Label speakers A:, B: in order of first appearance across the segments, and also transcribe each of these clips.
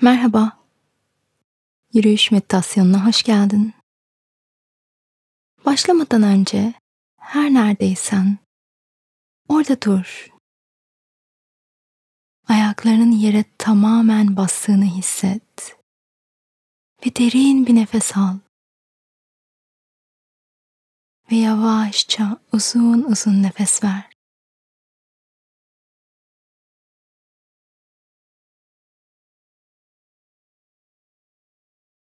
A: Merhaba. Yürüyüş meditasyonuna hoş geldin. Başlamadan önce her neredeysen orada dur. Ayaklarının yere tamamen bastığını hisset. Ve derin bir nefes al. Ve yavaşça uzun uzun nefes ver.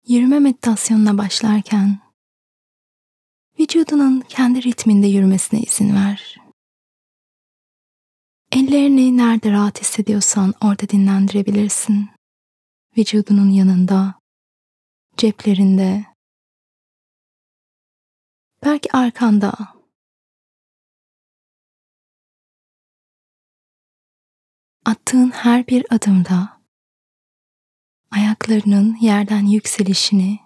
A: Yürüme meditasyonuna başlarken vücudunun kendi ritminde yürümesine izin ver. Ellerini nerede rahat hissediyorsan orada dinlendirebilirsin. Vücudunun yanında, ceplerinde, belki arkanda. Attığın her bir adımda ayaklarının yerden yükselişini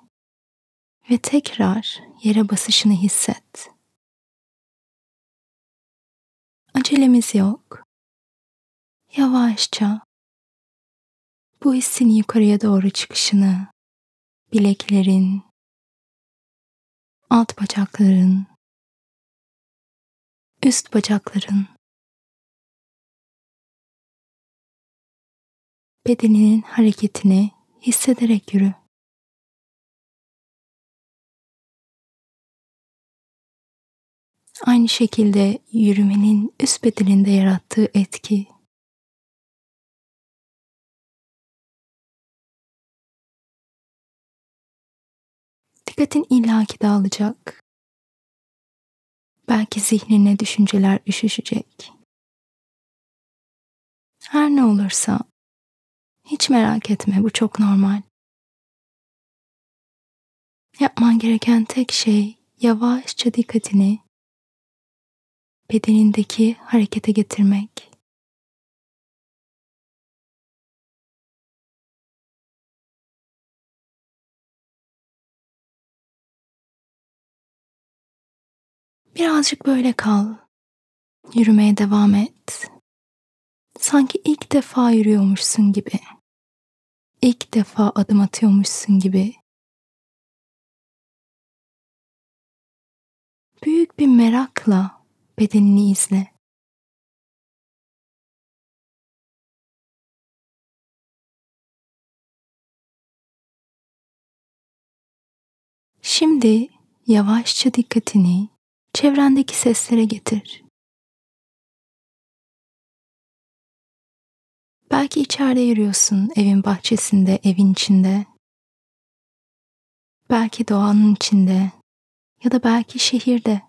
A: ve tekrar yere basışını hisset. Acelemiz yok. Yavaşça bu hissin yukarıya doğru çıkışını bileklerin, alt bacakların, üst bacakların bedeninin hareketini hissederek yürü. Aynı şekilde yürümenin üst bedeninde yarattığı etki Dikkatin illaki dağılacak. Belki zihnine düşünceler üşüşecek. Her ne olursa hiç merak etme bu çok normal. Yapman gereken tek şey yavaşça dikkatini bedenindeki harekete getirmek. Birazcık böyle kal. Yürümeye devam et. Sanki ilk defa yürüyormuşsun gibi. İlk defa adım atıyormuşsun gibi. Büyük bir merakla bedenini izle. Şimdi yavaşça dikkatini çevrendeki seslere getir. Belki içeride yürüyorsun, evin bahçesinde, evin içinde. Belki doğanın içinde ya da belki şehirde.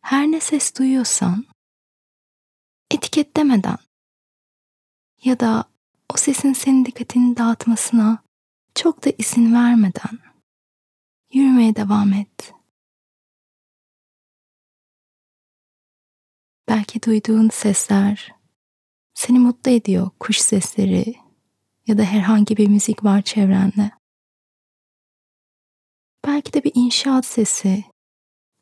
A: Her ne ses duyuyorsan etiketlemeden ya da o sesin senin dikkatini dağıtmasına çok da izin vermeden yürümeye devam et. Belki duyduğun sesler seni mutlu ediyor, kuş sesleri ya da herhangi bir müzik var çevrende. Belki de bir inşaat sesi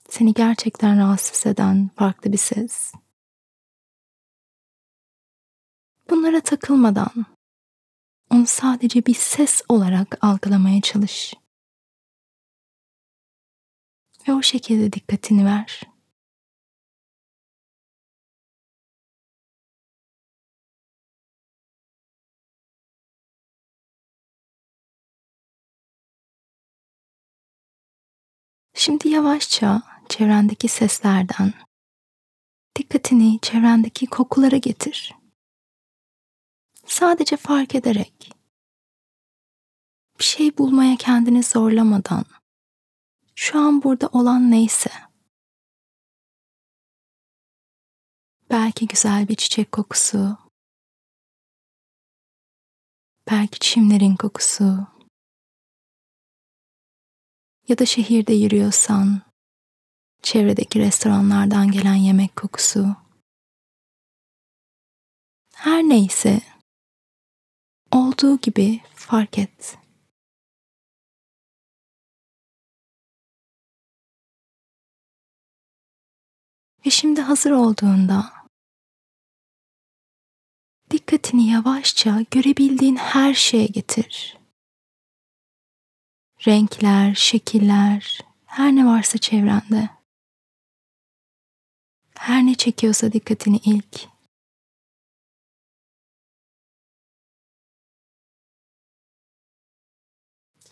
A: seni gerçekten rahatsız eden farklı bir ses. Bunlara takılmadan onu sadece bir ses olarak algılamaya çalış. Ve o şekilde dikkatini ver. Şimdi yavaşça çevrendeki seslerden dikkatini çevrendeki kokulara getir. Sadece fark ederek bir şey bulmaya kendini zorlamadan şu an burada olan neyse belki güzel bir çiçek kokusu belki çimlerin kokusu ya da şehirde yürüyorsan çevredeki restoranlardan gelen yemek kokusu. Her neyse olduğu gibi fark et. Ve şimdi hazır olduğunda Dikkatini yavaşça görebildiğin her şeye getir. Renkler, şekiller, her ne varsa çevrende. Her ne çekiyorsa dikkatini ilk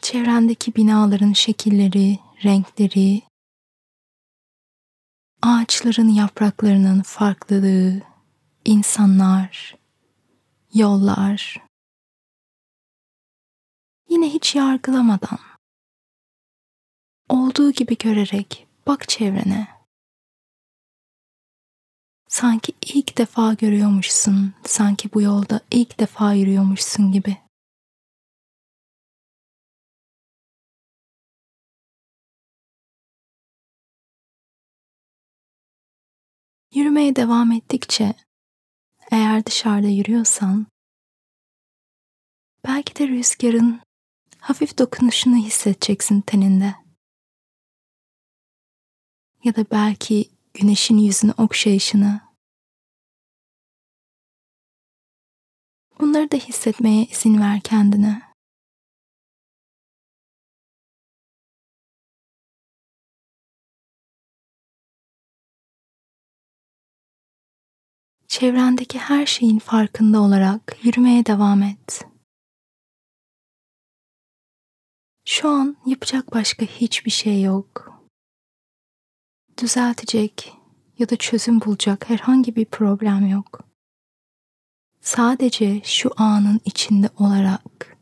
A: çevrendeki binaların şekilleri, renkleri, ağaçların yapraklarının farklılığı, insanlar, yollar. Yine hiç yargılamadan, olduğu gibi görerek bak çevrene. Sanki ilk defa görüyormuşsun, sanki bu yolda ilk defa yürüyormuşsun gibi. Yürümeye devam ettikçe eğer dışarıda yürüyorsan belki de rüzgarın hafif dokunuşunu hissedeceksin teninde. Ya da belki güneşin yüzünü okşayışını. Bunları da hissetmeye izin ver kendine. Çevrendeki her şeyin farkında olarak yürümeye devam et. Şu an yapacak başka hiçbir şey yok. Düzeltecek ya da çözüm bulacak herhangi bir problem yok. Sadece şu anın içinde olarak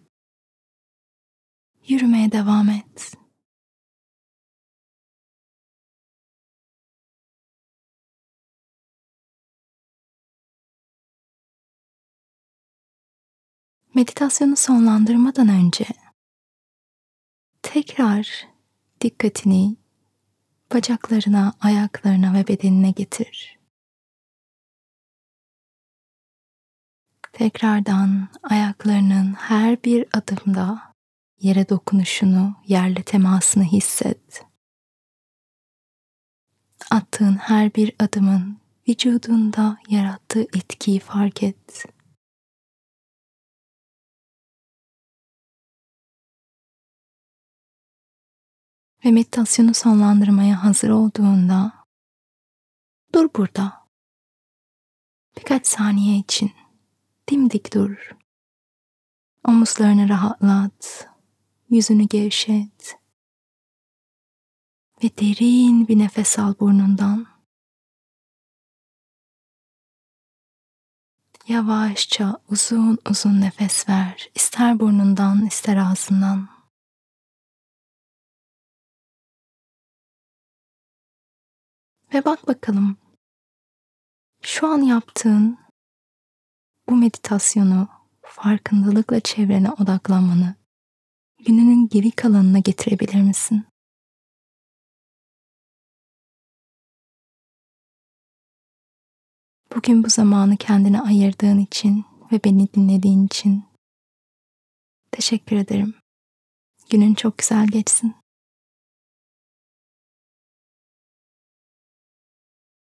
A: yürümeye devam et. Meditasyonu sonlandırmadan önce tekrar dikkatini bacaklarına, ayaklarına ve bedenine getir. Tekrardan ayaklarının her bir adımda yere dokunuşunu, yerle temasını hisset. Attığın her bir adımın vücudunda yarattığı etkiyi fark et. Ve meditasyonu sonlandırmaya hazır olduğunda dur burada. Birkaç saniye için dimdik dur. Omuzlarını rahatlat, yüzünü gevşet ve derin bir nefes al burnundan. Yavaşça uzun uzun nefes ver. İster burnundan, ister ağzından. Ve bak bakalım şu an yaptığın bu meditasyonu farkındalıkla çevrene odaklanmanı gününün geri kalanına getirebilir misin? Bugün bu zamanı kendine ayırdığın için ve beni dinlediğin için teşekkür ederim. Günün çok güzel geçsin.